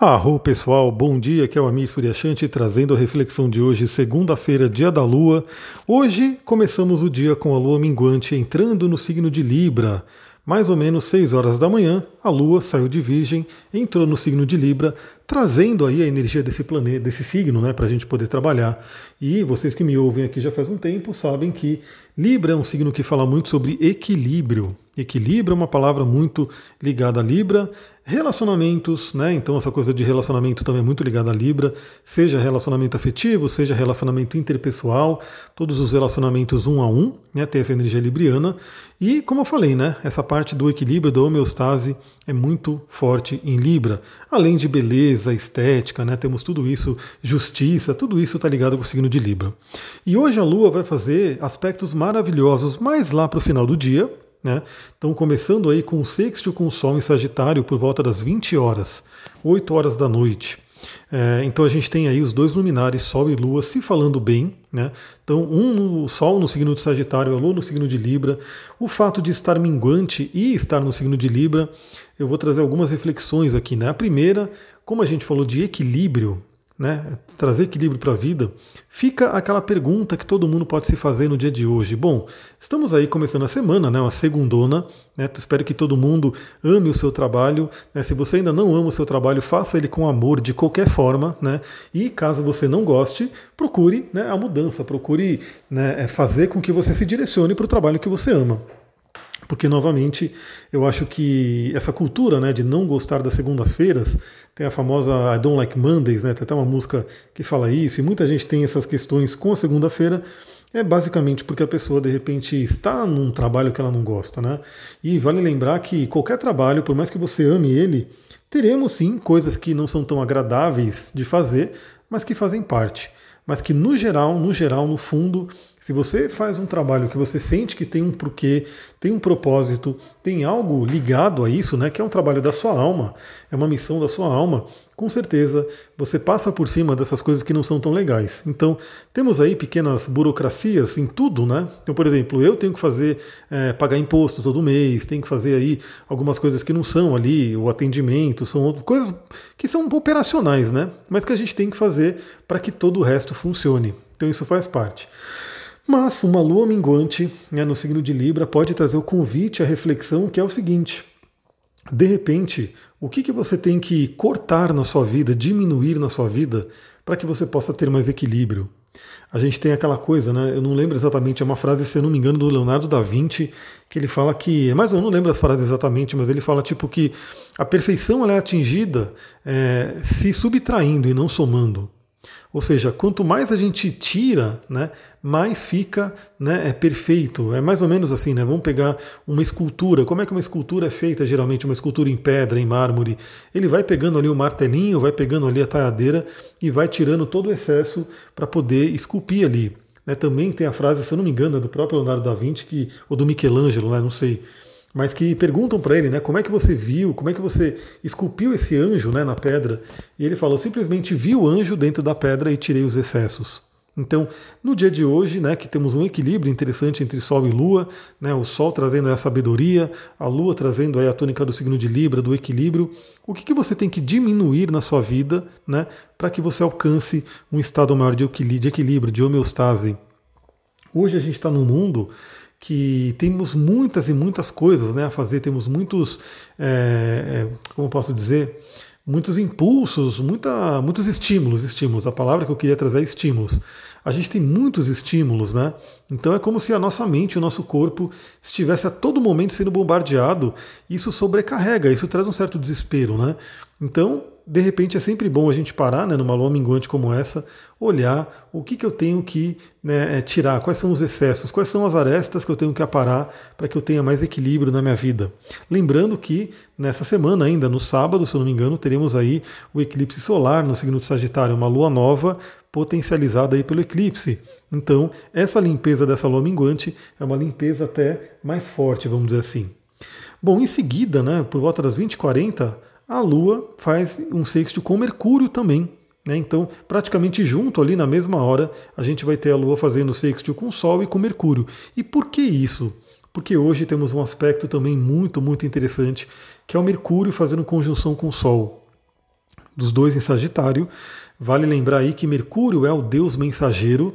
Arro pessoal, bom dia, aqui é o Amir Suryashanti trazendo a reflexão de hoje, segunda-feira, dia da Lua. Hoje começamos o dia com a Lua minguante entrando no signo de Libra. Mais ou menos 6 horas da manhã, a Lua saiu de Virgem, entrou no signo de Libra, trazendo aí a energia desse planeta, desse signo, né, para a gente poder trabalhar. E vocês que me ouvem aqui já faz um tempo sabem que Libra é um signo que fala muito sobre equilíbrio. Equilíbrio é uma palavra muito ligada a Libra. Relacionamentos, né? Então essa coisa de relacionamento também é muito ligada a Libra, seja relacionamento afetivo, seja relacionamento interpessoal, todos os relacionamentos um a um, né? Tem essa energia libriana. E como eu falei, né? Essa parte do equilíbrio, da homeostase é muito forte em Libra. Além de beleza, estética, né? Temos tudo isso, justiça, tudo isso está ligado com o signo de Libra. E hoje a Lua vai fazer aspectos maravilhosos mais lá para o final do dia, né? Então, começando aí com o sexto com o Sol em Sagitário por volta das 20 horas, 8 horas da noite. É, então a gente tem aí os dois luminares, Sol e Lua, se falando bem. Né? Então, um no Sol no signo de Sagitário, a Lua no signo de Libra. O fato de estar minguante e estar no signo de Libra, eu vou trazer algumas reflexões aqui. Né? A primeira, como a gente falou de equilíbrio, né, trazer equilíbrio para a vida, fica aquela pergunta que todo mundo pode se fazer no dia de hoje. Bom, estamos aí começando a semana, né, uma segundona, né, espero que todo mundo ame o seu trabalho. Né, se você ainda não ama o seu trabalho, faça ele com amor de qualquer forma, né, e caso você não goste, procure né, a mudança, procure né, fazer com que você se direcione para o trabalho que você ama. Porque, novamente, eu acho que essa cultura né, de não gostar das segundas-feiras, tem a famosa I Don't Like Mondays, né, tem até uma música que fala isso, e muita gente tem essas questões com a segunda-feira, é basicamente porque a pessoa de repente está num trabalho que ela não gosta, né? E vale lembrar que qualquer trabalho, por mais que você ame ele, teremos sim coisas que não são tão agradáveis de fazer, mas que fazem parte. Mas que no geral, no geral, no fundo, se você faz um trabalho que você sente que tem um porquê, tem um propósito, tem algo ligado a isso, né, que é um trabalho da sua alma, é uma missão da sua alma, com certeza você passa por cima dessas coisas que não são tão legais. Então, temos aí pequenas burocracias em tudo, né? Então, por exemplo, eu tenho que fazer, é, pagar imposto todo mês, tenho que fazer aí algumas coisas que não são ali, o atendimento, são coisas que são operacionais, né? Mas que a gente tem que fazer para que todo o resto funcione. Então, isso faz parte. Mas uma lua minguante né, no signo de Libra pode trazer o convite à reflexão, que é o seguinte: de repente, o que, que você tem que cortar na sua vida, diminuir na sua vida, para que você possa ter mais equilíbrio? A gente tem aquela coisa, né? Eu não lembro exatamente, é uma frase, se eu não me engano, do Leonardo da Vinci, que ele fala que, mas eu não lembro as frases exatamente, mas ele fala tipo que a perfeição ela é atingida é, se subtraindo e não somando. Ou seja, quanto mais a gente tira, né, mais fica né, é perfeito. É mais ou menos assim, né? Vamos pegar uma escultura. Como é que uma escultura é feita, geralmente, uma escultura em pedra, em mármore? Ele vai pegando ali o martelinho, vai pegando ali a talhadeira e vai tirando todo o excesso para poder esculpir ali. Né, também tem a frase, se eu não me engano, é do próprio Leonardo da Vinci, que, ou do Michelangelo, né, não sei mas que perguntam para ele, né, como é que você viu, como é que você esculpiu esse anjo, né, na pedra? E ele falou, simplesmente vi o anjo dentro da pedra e tirei os excessos. Então, no dia de hoje, né, que temos um equilíbrio interessante entre Sol e Lua, né, o Sol trazendo a sabedoria, a Lua trazendo a tônica do signo de Libra, do equilíbrio, o que, que você tem que diminuir na sua vida né, para que você alcance um estado maior de equilíbrio, de homeostase? Hoje a gente está num mundo que temos muitas e muitas coisas né, a fazer, temos muitos, é, como posso dizer, muitos impulsos, muita, muitos estímulos, estímulos. A palavra que eu queria trazer é estímulos. A gente tem muitos estímulos, né? Então é como se a nossa mente, o nosso corpo estivesse a todo momento sendo bombardeado. Isso sobrecarrega, isso traz um certo desespero, né? Então de repente é sempre bom a gente parar né, numa lua minguante como essa, olhar o que, que eu tenho que né, é, tirar, quais são os excessos, quais são as arestas que eu tenho que aparar para que eu tenha mais equilíbrio na minha vida. Lembrando que nessa semana ainda, no sábado, se eu não me engano, teremos aí o eclipse solar no signo de Sagitário, uma lua nova potencializada aí pelo eclipse. Então, essa limpeza dessa lua minguante é uma limpeza até mais forte, vamos dizer assim. Bom, em seguida, né, por volta das 20h40, a Lua faz um sexto com Mercúrio também. Né? Então, praticamente junto ali na mesma hora, a gente vai ter a Lua fazendo sexto com o Sol e com Mercúrio. E por que isso? Porque hoje temos um aspecto também muito, muito interessante, que é o Mercúrio fazendo conjunção com o Sol. dos dois em Sagitário. Vale lembrar aí que Mercúrio é o deus mensageiro,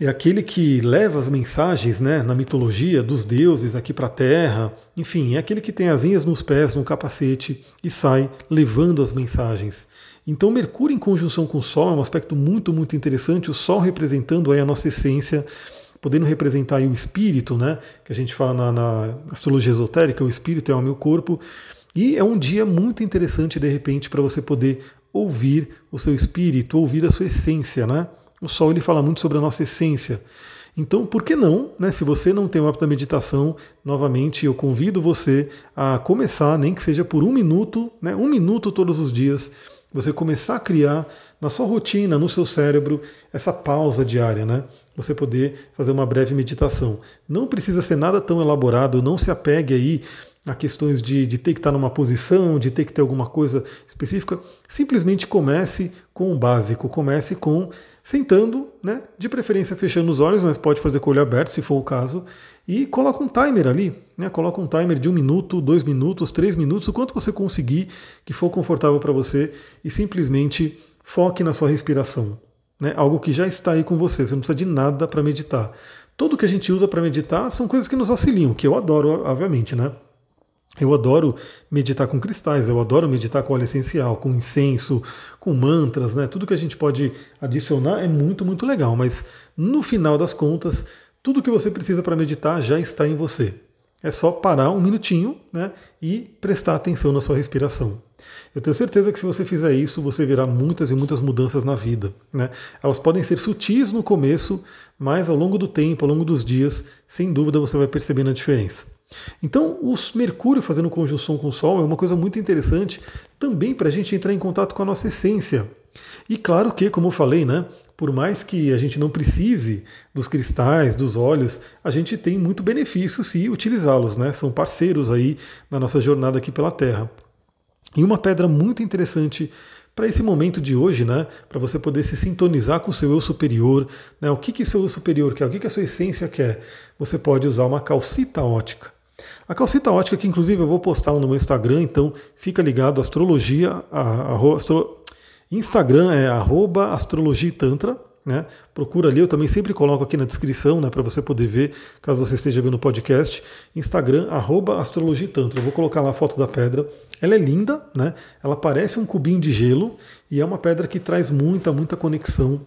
é aquele que leva as mensagens né, na mitologia dos deuses aqui para a Terra. Enfim, é aquele que tem asinhas nos pés, no capacete e sai levando as mensagens. Então, Mercúrio em conjunção com o Sol é um aspecto muito, muito interessante. O Sol representando aí a nossa essência, podendo representar aí o espírito, né? Que a gente fala na, na astrologia esotérica, o espírito é o meu corpo. E é um dia muito interessante, de repente, para você poder ouvir o seu espírito, ouvir a sua essência, né? O Sol ele fala muito sobre a nossa essência. Então, por que não, né? Se você não tem o hábito da meditação, novamente eu convido você a começar, nem que seja por um minuto, né? Um minuto todos os dias, você começar a criar na sua rotina, no seu cérebro, essa pausa diária, né? Você poder fazer uma breve meditação. Não precisa ser nada tão elaborado, não se apegue aí a questões de, de ter que estar numa posição, de ter que ter alguma coisa específica. Simplesmente comece com o básico, comece com sentando, né? De preferência fechando os olhos, mas pode fazer com o olho aberto se for o caso. E coloca um timer ali, né? Coloca um timer de um minuto, dois minutos, três minutos, o quanto você conseguir, que for confortável para você, e simplesmente foque na sua respiração. Né? Algo que já está aí com você, você não precisa de nada para meditar. Tudo que a gente usa para meditar são coisas que nos auxiliam, que eu adoro, obviamente, né? Eu adoro meditar com cristais, eu adoro meditar com óleo essencial, com incenso, com mantras, né? Tudo que a gente pode adicionar é muito, muito legal, mas no final das contas, tudo que você precisa para meditar já está em você. É só parar um minutinho né, e prestar atenção na sua respiração. Eu tenho certeza que se você fizer isso, você verá muitas e muitas mudanças na vida. Né? Elas podem ser sutis no começo, mas ao longo do tempo, ao longo dos dias, sem dúvida você vai percebendo a diferença. Então, os Mercúrio fazendo conjunção com o Sol é uma coisa muito interessante também para a gente entrar em contato com a nossa essência. E claro que, como eu falei, né, por mais que a gente não precise dos cristais, dos óleos, a gente tem muito benefício se utilizá-los, né? São parceiros aí na nossa jornada aqui pela Terra. E uma pedra muito interessante para esse momento de hoje, né? Para você poder se sintonizar com o seu eu superior, né? O que que seu eu superior quer? O que que a sua essência quer? Você pode usar uma calcita ótica. A calcita ótica, que inclusive eu vou postar no meu Instagram, então fica ligado, astrologia, a, a, astro, Instagram é arroba astrologitantra, né? Procura ali, eu também sempre coloco aqui na descrição, né, para você poder ver, caso você esteja vendo o podcast. Instagram, arroba astrologitantra. Eu vou colocar lá a foto da pedra. Ela é linda, né? Ela parece um cubinho de gelo e é uma pedra que traz muita, muita conexão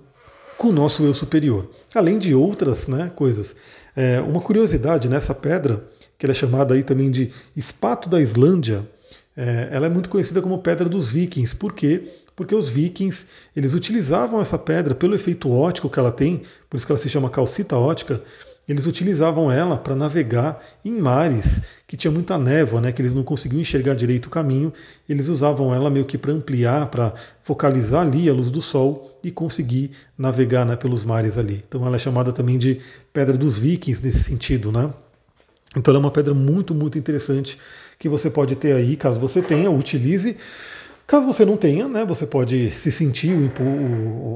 com o nosso eu superior. Além de outras né, coisas. É, uma curiosidade nessa pedra, que ela é chamada aí também de espato da Islândia, é, ela é muito conhecida como pedra dos vikings. Por quê? Porque os vikings eles utilizavam essa pedra pelo efeito óptico que ela tem, por isso que ela se chama calcita ótica. Eles utilizavam ela para navegar em mares que tinha muita névoa, né, que eles não conseguiam enxergar direito o caminho. Eles usavam ela meio que para ampliar, para focalizar ali a luz do sol e conseguir navegar né, pelos mares ali. Então ela é chamada também de pedra dos vikings nesse sentido, né? Então ela é uma pedra muito, muito interessante que você pode ter aí, caso você tenha, utilize. Caso você não tenha, né, você pode se sentir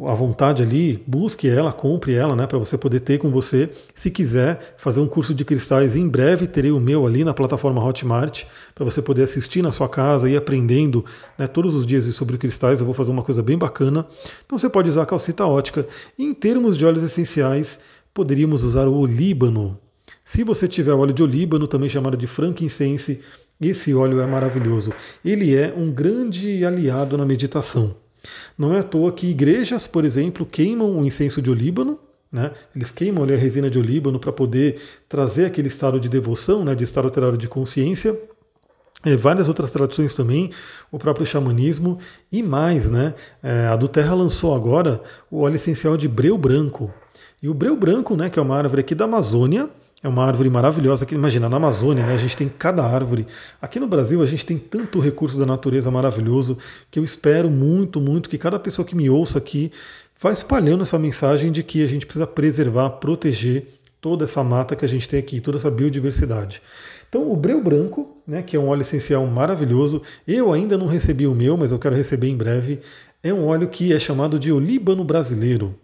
à vontade ali, busque ela, compre ela, né, para você poder ter com você. Se quiser fazer um curso de cristais, em breve terei o meu ali na plataforma Hotmart, para você poder assistir na sua casa e aprendendo né, todos os dias sobre cristais. Eu vou fazer uma coisa bem bacana. Então você pode usar a calcita ótica. Em termos de óleos essenciais, poderíamos usar o olíbano. Se você tiver óleo de olíbano, também chamado de frankincense, esse óleo é maravilhoso. Ele é um grande aliado na meditação. Não é à toa que igrejas, por exemplo, queimam o incenso de olíbano, né? Eles queimam ali a resina de olíbano para poder trazer aquele estado de devoção, né? de estado alterado de consciência. É, várias outras tradições também, o próprio xamanismo e mais, né? É, a do Terra lançou agora o óleo essencial de breu branco. E o breu branco, né, que é uma árvore aqui da Amazônia, é uma árvore maravilhosa. Que, imagina, na Amazônia, né, a gente tem cada árvore. Aqui no Brasil, a gente tem tanto recurso da natureza maravilhoso que eu espero muito, muito que cada pessoa que me ouça aqui vá espalhando essa mensagem de que a gente precisa preservar, proteger toda essa mata que a gente tem aqui, toda essa biodiversidade. Então, o breu branco, né, que é um óleo essencial maravilhoso, eu ainda não recebi o meu, mas eu quero receber em breve. É um óleo que é chamado de olíbano brasileiro.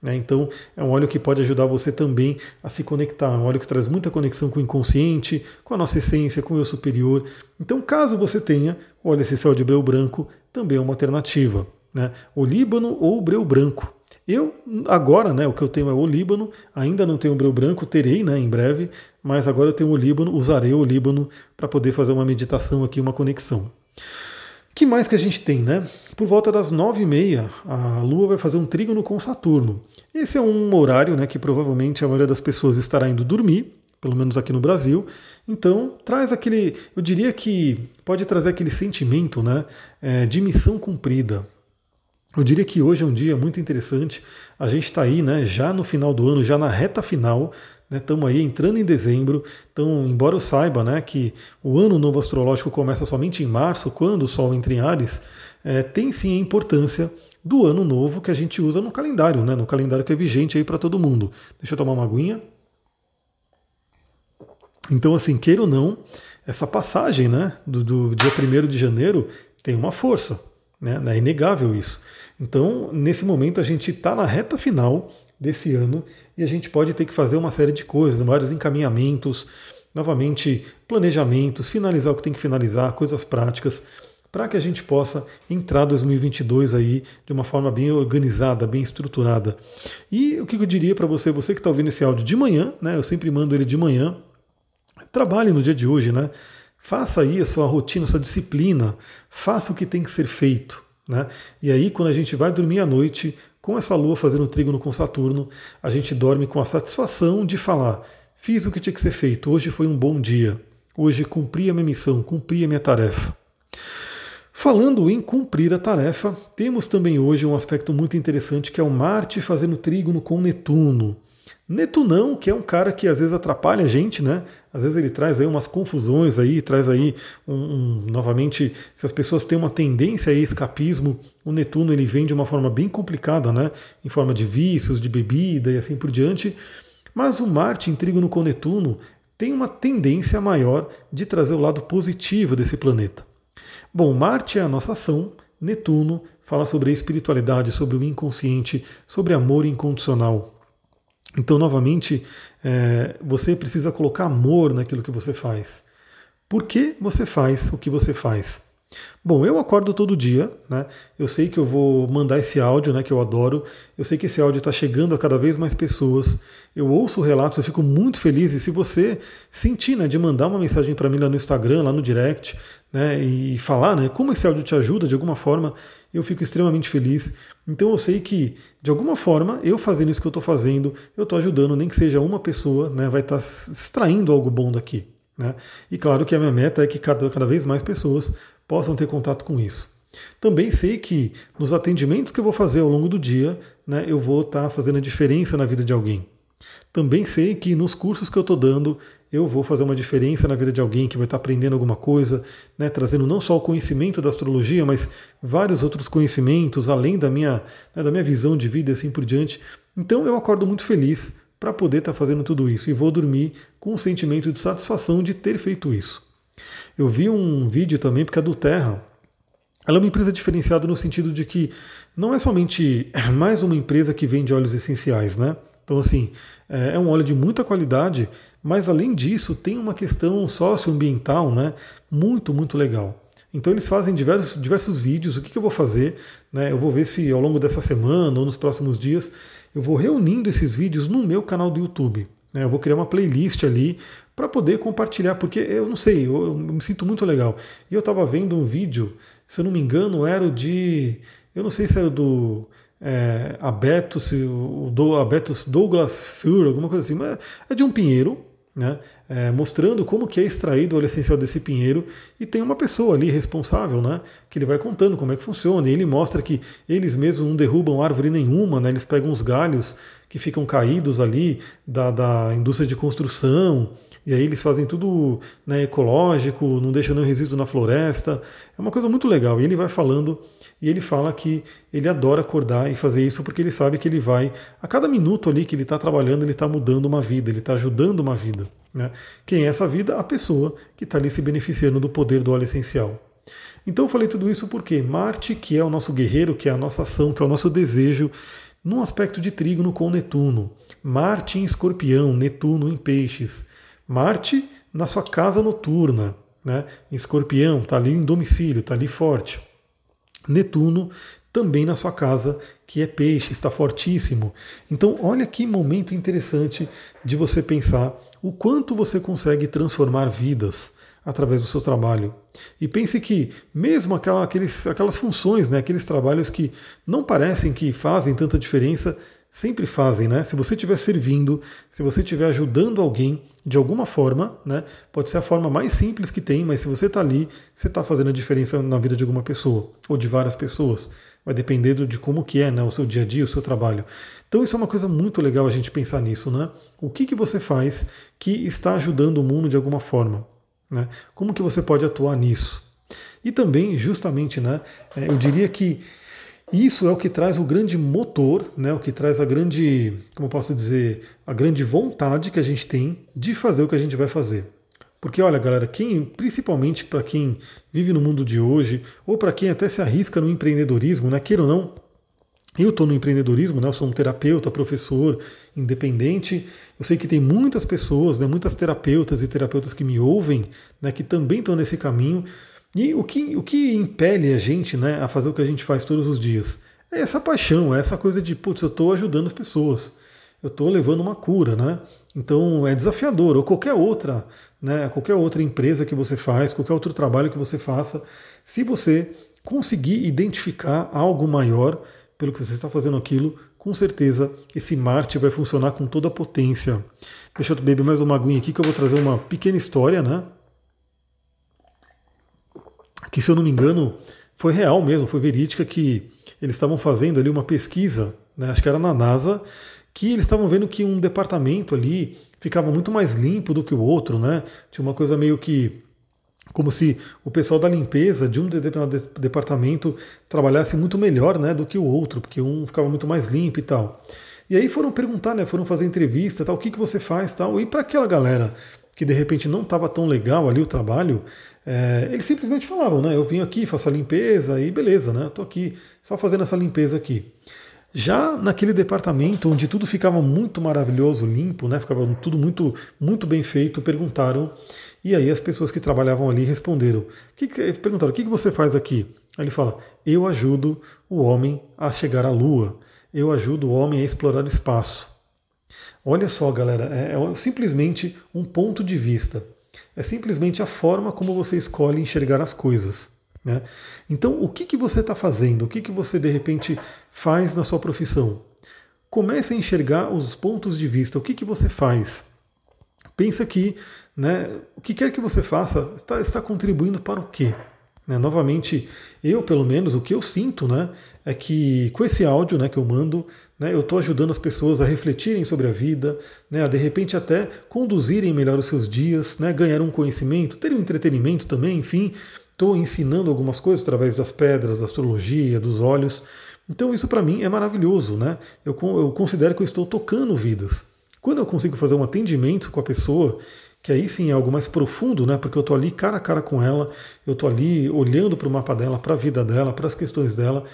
Né? Então, é um óleo que pode ajudar você também a se conectar. É um óleo que traz muita conexão com o inconsciente, com a nossa essência, com o eu superior. Então, caso você tenha o óleo essencial de breu branco, também é uma alternativa. Né? O Líbano ou o breu branco. Eu, agora, né, o que eu tenho é o Líbano, ainda não tenho o breu branco, terei né, em breve, mas agora eu tenho o Líbano, usarei o Líbano para poder fazer uma meditação aqui, uma conexão. Que mais que a gente tem, né? Por volta das nove e meia, a Lua vai fazer um trígono com Saturno. Esse é um horário né, que provavelmente a maioria das pessoas estará indo dormir, pelo menos aqui no Brasil. Então, traz aquele, eu diria que pode trazer aquele sentimento né, é, de missão cumprida. Eu diria que hoje é um dia muito interessante. A gente está aí, né, já no final do ano, já na reta final. Estamos né, aí entrando em dezembro. Então, embora eu saiba né, que o ano novo astrológico começa somente em março, quando o Sol entra em Ares, é, tem sim a importância do ano novo que a gente usa no calendário, né, no calendário que é vigente aí para todo mundo. Deixa eu tomar uma aguinha. Então, assim, queira ou não, essa passagem né, do, do dia 1 de janeiro tem uma força. Né? É inegável isso. Então, nesse momento, a gente está na reta final desse ano e a gente pode ter que fazer uma série de coisas, vários encaminhamentos, novamente planejamentos, finalizar o que tem que finalizar, coisas práticas, para que a gente possa entrar 2022 aí de uma forma bem organizada, bem estruturada. E o que eu diria para você, você que está ouvindo esse áudio de manhã, né? Eu sempre mando ele de manhã. Trabalhe no dia de hoje, né? Faça aí a sua rotina, a sua disciplina, faça o que tem que ser feito. Né? E aí, quando a gente vai dormir à noite, com essa lua fazendo trígono com Saturno, a gente dorme com a satisfação de falar: fiz o que tinha que ser feito, hoje foi um bom dia, hoje cumpri a minha missão, cumpri a minha tarefa. Falando em cumprir a tarefa, temos também hoje um aspecto muito interessante que é o Marte fazendo trígono com Netuno. Netunão, que é um cara que às vezes atrapalha a gente, né? Às vezes ele traz aí umas confusões aí, traz aí um, um, novamente, se as pessoas têm uma tendência a escapismo, o Netuno ele vem de uma forma bem complicada, né? Em forma de vícios, de bebida e assim por diante. Mas o Marte em trígono com Netuno tem uma tendência maior de trazer o lado positivo desse planeta. Bom, Marte é a nossa ação, Netuno fala sobre a espiritualidade, sobre o inconsciente, sobre amor incondicional. Então, novamente, é, você precisa colocar amor naquilo que você faz. Por que você faz o que você faz? Bom, eu acordo todo dia, né? Eu sei que eu vou mandar esse áudio, né? Que eu adoro. Eu sei que esse áudio está chegando a cada vez mais pessoas. Eu ouço relatos, eu fico muito feliz. E se você sentir, né, de mandar uma mensagem para mim lá no Instagram, lá no direct, né? E falar, né? Como esse áudio te ajuda de alguma forma, eu fico extremamente feliz. Então eu sei que, de alguma forma, eu fazendo isso que eu estou fazendo, eu estou ajudando, nem que seja uma pessoa, né? Vai estar tá extraindo algo bom daqui. Né? E claro que a minha meta é que cada, cada vez mais pessoas possam ter contato com isso. Também sei que nos atendimentos que eu vou fazer ao longo do dia, né, eu vou estar tá fazendo a diferença na vida de alguém. Também sei que nos cursos que eu estou dando, eu vou fazer uma diferença na vida de alguém que vai estar tá aprendendo alguma coisa, né, trazendo não só o conhecimento da astrologia, mas vários outros conhecimentos, além da minha, né, da minha visão de vida e assim por diante. Então eu acordo muito feliz para poder estar tá fazendo tudo isso. E vou dormir com um sentimento de satisfação de ter feito isso. Eu vi um vídeo também, porque a do Terra, ela é uma empresa diferenciada no sentido de que não é somente mais uma empresa que vende óleos essenciais, né? Então, assim, é, é um óleo de muita qualidade, mas além disso tem uma questão socioambiental, né? Muito, muito legal. Então eles fazem diversos, diversos vídeos. O que, que eu vou fazer? Né? Eu vou ver se ao longo dessa semana ou nos próximos dias eu vou reunindo esses vídeos no meu canal do YouTube. Né? Eu vou criar uma playlist ali para poder compartilhar, porque eu não sei, eu, eu me sinto muito legal. E eu estava vendo um vídeo, se eu não me engano, era o de. Eu não sei se era do. É, Abetos, o do, Abetos Douglas Fuhr, alguma coisa assim, mas é de um pinheiro, né, é, mostrando como que é extraído o óleo essencial desse pinheiro. E tem uma pessoa ali responsável, né, que ele vai contando como é que funciona. E ele mostra que eles mesmos não derrubam árvore nenhuma, né, eles pegam os galhos que ficam caídos ali da, da indústria de construção e aí eles fazem tudo né, ecológico, não deixam nenhum resíduo na floresta. É uma coisa muito legal. E ele vai falando, e ele fala que ele adora acordar e fazer isso porque ele sabe que ele vai, a cada minuto ali que ele está trabalhando, ele está mudando uma vida, ele está ajudando uma vida. Né? Quem é essa vida? A pessoa que está ali se beneficiando do poder do óleo essencial. Então eu falei tudo isso porque Marte, que é o nosso guerreiro, que é a nossa ação, que é o nosso desejo, num aspecto de trígono com Netuno. Marte em escorpião, Netuno em peixes. Marte na sua casa noturna, né? em escorpião, está ali em domicílio, está ali forte. Netuno também na sua casa, que é peixe, está fortíssimo. Então, olha que momento interessante de você pensar o quanto você consegue transformar vidas através do seu trabalho. E pense que, mesmo aquela, aqueles, aquelas funções, né, aqueles trabalhos que não parecem que fazem tanta diferença, sempre fazem, né? Se você estiver servindo, se você estiver ajudando alguém de alguma forma, né? Pode ser a forma mais simples que tem, mas se você está ali, você está fazendo a diferença na vida de alguma pessoa ou de várias pessoas. Vai depender de como que é, né? O seu dia a dia, o seu trabalho. Então isso é uma coisa muito legal a gente pensar nisso, né? O que, que você faz que está ajudando o mundo de alguma forma? Né? Como que você pode atuar nisso? E também, justamente, né? É, eu diria que isso é o que traz o grande motor, né, o que traz a grande, como posso dizer, a grande vontade que a gente tem de fazer o que a gente vai fazer. Porque olha, galera, quem, principalmente para quem vive no mundo de hoje, ou para quem até se arrisca no empreendedorismo, né, queira ou não, eu estou no empreendedorismo, né, eu sou um terapeuta, professor, independente. Eu sei que tem muitas pessoas, né, muitas terapeutas e terapeutas que me ouvem, né, que também estão nesse caminho. E o que, o que impele a gente né, a fazer o que a gente faz todos os dias? É essa paixão, é essa coisa de, putz, eu estou ajudando as pessoas, eu estou levando uma cura, né? Então é desafiador, ou qualquer outra, né, qualquer outra empresa que você faz, qualquer outro trabalho que você faça, se você conseguir identificar algo maior pelo que você está fazendo aquilo, com certeza esse Marte vai funcionar com toda a potência. Deixa eu beber mais uma aguinha aqui que eu vou trazer uma pequena história, né? Que se eu não me engano foi real mesmo, foi verídica que eles estavam fazendo ali uma pesquisa, né, acho que era na NASA, que eles estavam vendo que um departamento ali ficava muito mais limpo do que o outro, né? Tinha uma coisa meio que como se o pessoal da limpeza de um determinado departamento trabalhasse muito melhor, né, do que o outro, porque um ficava muito mais limpo e tal. E aí foram perguntar, né, foram fazer entrevista, tal, o que que você faz, tal, e para aquela galera que de repente não estava tão legal ali o trabalho, é, eles simplesmente falavam, né? Eu vim aqui, faço a limpeza e beleza, né? Estou aqui só fazendo essa limpeza aqui. Já naquele departamento onde tudo ficava muito maravilhoso, limpo, né? Ficava tudo muito, muito bem feito, perguntaram. E aí as pessoas que trabalhavam ali responderam. Que perguntaram: o que, que você faz aqui? Aí ele fala: Eu ajudo o homem a chegar à Lua. Eu ajudo o homem a explorar o espaço. Olha só, galera, é, é simplesmente um ponto de vista é simplesmente a forma como você escolhe enxergar as coisas. Né? Então, o que, que você está fazendo? O que, que você de repente faz na sua profissão? Comece a enxergar os pontos de vista. O que, que você faz? Pensa que né, o que quer que você faça está, está contribuindo para o quê? Né, novamente, eu, pelo menos, o que eu sinto né, é que com esse áudio né, que eu mando, né, eu estou ajudando as pessoas a refletirem sobre a vida, né, a de repente até conduzirem melhor os seus dias, né, ganhar um conhecimento, ter um entretenimento também, enfim. Estou ensinando algumas coisas através das pedras, da astrologia, dos olhos. Então isso para mim é maravilhoso. Né? Eu, eu considero que eu estou tocando vidas. Quando eu consigo fazer um atendimento com a pessoa que aí sim é algo mais profundo, né? Porque eu estou ali cara a cara com ela, eu estou ali olhando para o mapa dela, para a vida dela, para as questões dela.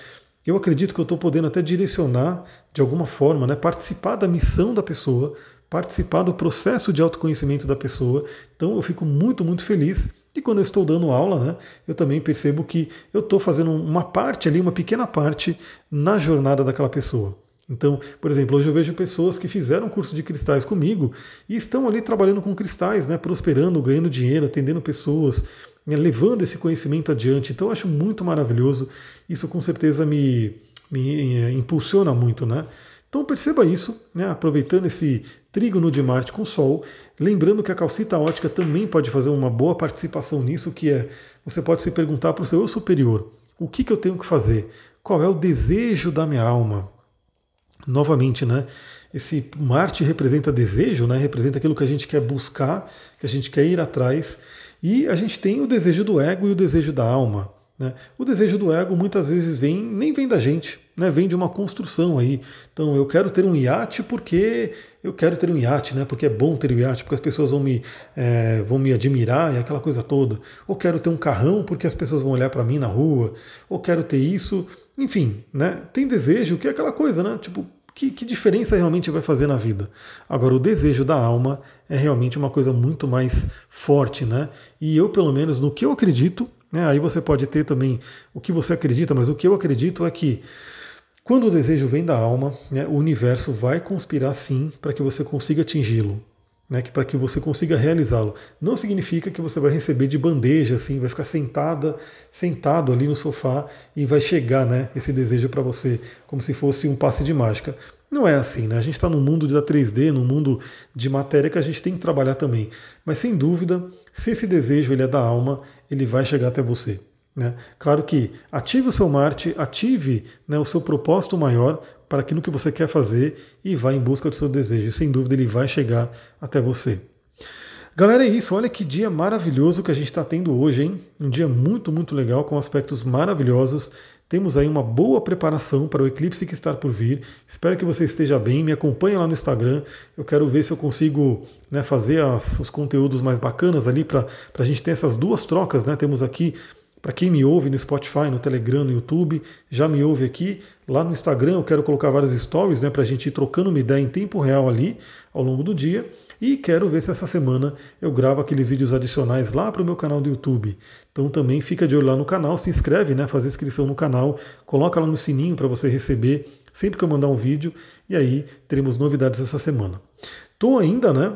Eu acredito que eu estou podendo até direcionar de alguma forma, né? Participar da missão da pessoa, participar do processo de autoconhecimento da pessoa. Então eu fico muito, muito feliz. E quando eu estou dando aula, né, eu também percebo que eu estou fazendo uma parte ali, uma pequena parte na jornada daquela pessoa. Então, por exemplo, hoje eu vejo pessoas que fizeram curso de cristais comigo e estão ali trabalhando com cristais, né, prosperando, ganhando dinheiro, atendendo pessoas, né, levando esse conhecimento adiante. Então, eu acho muito maravilhoso. Isso com certeza me, me é, impulsiona muito, né? Então perceba isso, né, aproveitando esse trígono de Marte com Sol, lembrando que a calcita ótica também pode fazer uma boa participação nisso, que é você pode se perguntar para o seu eu superior, o que, que eu tenho que fazer? Qual é o desejo da minha alma? Novamente, né? Esse Marte representa desejo, né? Representa aquilo que a gente quer buscar, que a gente quer ir atrás. E a gente tem o desejo do ego e o desejo da alma. Né? O desejo do ego muitas vezes vem, nem vem da gente, né? vem de uma construção aí. Então eu quero ter um iate porque eu quero ter um iate, né? porque é bom ter um iate, porque as pessoas vão me, é, vão me admirar e aquela coisa toda. Ou quero ter um carrão porque as pessoas vão olhar para mim na rua. Ou quero ter isso enfim, né? Tem desejo que é aquela coisa, né? Tipo, que, que, diferença realmente vai fazer na vida? Agora, o desejo da alma é realmente uma coisa muito mais forte, né? E eu, pelo menos, no que eu acredito, Né? Aí você pode ter também o que você acredita, mas o que eu acredito é que quando o desejo vem da alma, né, o universo vai conspirar sim para que você consiga atingi-lo né, que para que você consiga realizá-lo. Não significa que você vai receber de bandeja, assim, vai ficar sentada, sentado ali no sofá e vai chegar, né, esse desejo para você como se fosse um passe de mágica. Não é assim, né? A gente está no mundo da 3D, no mundo de matéria que a gente tem que trabalhar também. Mas sem dúvida, se esse desejo ele é da alma, ele vai chegar até você. Né? Claro que ative o seu Marte, ative né, o seu propósito maior para aquilo que você quer fazer e vá em busca do seu desejo. Sem dúvida ele vai chegar até você. Galera, é isso. Olha que dia maravilhoso que a gente está tendo hoje, hein? Um dia muito, muito legal, com aspectos maravilhosos. Temos aí uma boa preparação para o eclipse que está por vir. Espero que você esteja bem. Me acompanhe lá no Instagram. Eu quero ver se eu consigo né, fazer as, os conteúdos mais bacanas ali para a gente ter essas duas trocas. Né? Temos aqui para quem me ouve no Spotify, no Telegram, no YouTube, já me ouve aqui. Lá no Instagram eu quero colocar vários stories né, para a gente ir trocando uma ideia em tempo real ali ao longo do dia. E quero ver se essa semana eu gravo aqueles vídeos adicionais lá para o meu canal do YouTube. Então também fica de olho lá no canal, se inscreve, né, faz inscrição no canal, coloca lá no sininho para você receber sempre que eu mandar um vídeo. E aí teremos novidades essa semana. Estou ainda, né?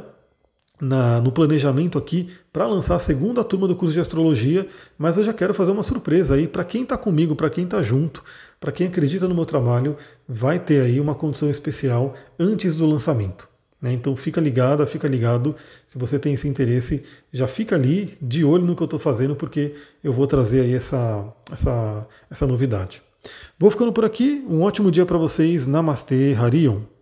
Na, no planejamento aqui para lançar a segunda turma do curso de astrologia, mas eu já quero fazer uma surpresa aí para quem está comigo, para quem está junto, para quem acredita no meu trabalho, vai ter aí uma condição especial antes do lançamento. Né? Então fica ligada, fica ligado. Se você tem esse interesse, já fica ali de olho no que eu estou fazendo, porque eu vou trazer aí essa, essa, essa novidade. Vou ficando por aqui. Um ótimo dia para vocês. Namastê, Harion.